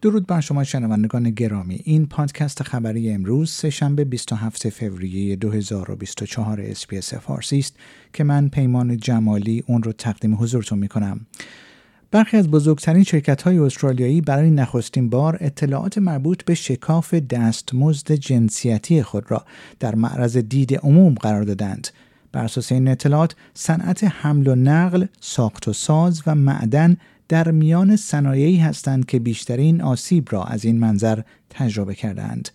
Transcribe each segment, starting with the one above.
درود بر شما شنوندگان گرامی. این پادکست خبری امروز سهشنبه 27 فوریه 2024 اسپیس فارسی است که من پیمان جمالی اون رو تقدیم حضورتون می کنم برخی از بزرگترین شرکت های استرالیایی برای نخستین بار اطلاعات مربوط به شکاف دستمزد جنسیتی خود را در معرض دید عموم قرار دادند. بر اساس این اطلاعات صنعت حمل و نقل، ساخت و ساز و معدن در میان صنایعی هستند که بیشترین آسیب را از این منظر تجربه کردند.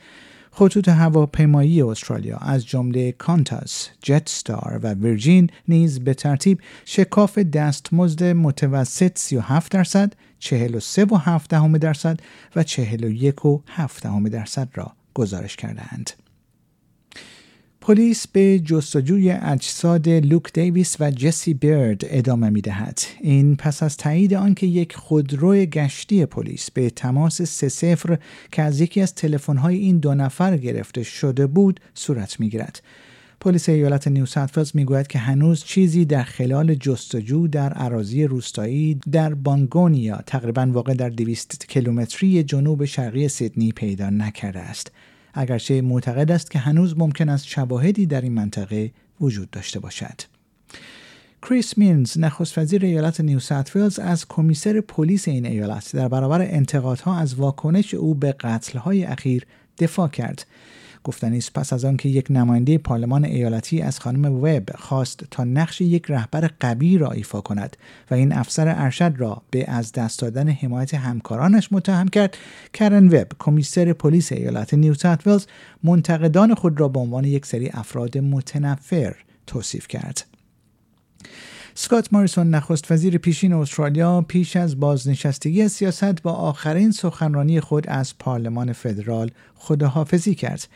خطوط هواپیمایی استرالیا از جمله کانتاس، جت ستار و ویرجین نیز به ترتیب شکاف دستمزد متوسط 37 درصد، 43.7 درصد و 41.7 درصد را گزارش کردند. پلیس به جستجوی اجساد لوک دیویس و جسی بیرد ادامه می دهد. این پس از تایید آنکه یک خودرو گشتی پلیس به تماس سه سفر که از یکی از تلفن‌های این دو نفر گرفته شده بود صورت می گیرد. پلیس ایالت نیو ساوت می‌گوید که هنوز چیزی در خلال جستجو در اراضی روستایی در بانگونیا تقریبا واقع در 200 کیلومتری جنوب شرقی سیدنی پیدا نکرده است. اگرچه معتقد است که هنوز ممکن است شواهدی در این منطقه وجود داشته باشد. کریس مینز نخست وزیر ایالت نیو ساوت از کمیسر پلیس این ایالت در برابر انتقادها از واکنش او به قتلهای اخیر دفاع کرد گفتنی است. پس از آنکه یک نماینده پارلمان ایالتی از خانم وب خواست تا نقش یک رهبر قوی را ایفا کند و این افسر ارشد را به از دست دادن حمایت همکارانش متهم کرد. کرن وب کمیسر پلیس ایالت نیو ساوت منتقدان خود را به عنوان یک سری افراد متنفر توصیف کرد. سکات ماریسون نخست وزیر پیشین استرالیا پیش از بازنشستگی سیاست با آخرین سخنرانی خود از پارلمان فدرال خداحافظی کرد.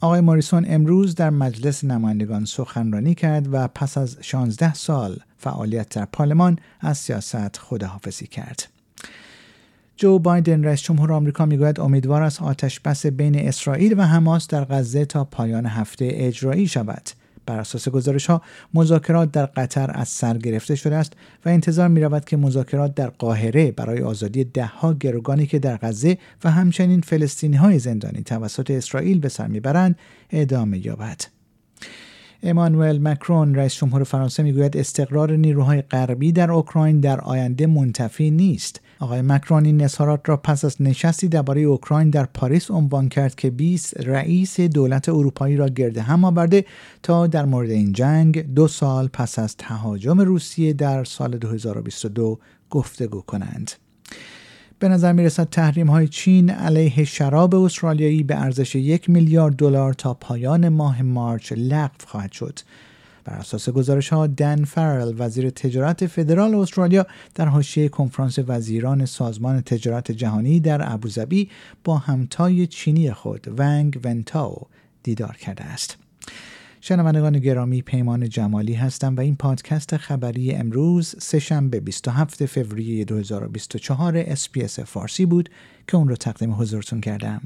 آقای ماریسون امروز در مجلس نمایندگان سخنرانی کرد و پس از 16 سال فعالیت در پارلمان از سیاست خداحافظی کرد. جو بایدن رئیس جمهور آمریکا می‌گوید امیدوار است آتش بس بین اسرائیل و حماس در غزه تا پایان هفته اجرایی شود. بر اساس گزارش ها مذاکرات در قطر از سر گرفته شده است و انتظار می رود که مذاکرات در قاهره برای آزادی دهها گروگانی که در غزه و همچنین فلسطینی های زندانی توسط اسرائیل به سر می‌برند ادامه یابد. امانوئل مکرون رئیس جمهور فرانسه می‌گوید استقرار نیروهای غربی در اوکراین در آینده منتفی نیست آقای مکرون این نظارات را پس از نشستی درباره اوکراین در پاریس عنوان کرد که 20 رئیس دولت اروپایی را گرد هم آورده تا در مورد این جنگ دو سال پس از تهاجم روسیه در سال 2022 گفتگو کنند. به نظر می رسد تحریم های چین علیه شراب استرالیایی به ارزش یک میلیارد دلار تا پایان ماه مارچ لغو خواهد شد. بر اساس گزارش ها دان فرل وزیر تجارت فدرال استرالیا در حاشیه کنفرانس وزیران سازمان تجارت جهانی در ابوظبی با همتای چینی خود ونگ ونتاو دیدار کرده است. شنوندگان گرامی پیمان جمالی هستم و این پادکست خبری امروز سهشنبه 27 فوریه 2024 اس‌بی‌اس فارسی بود که اون رو تقدیم حضورتون کردم.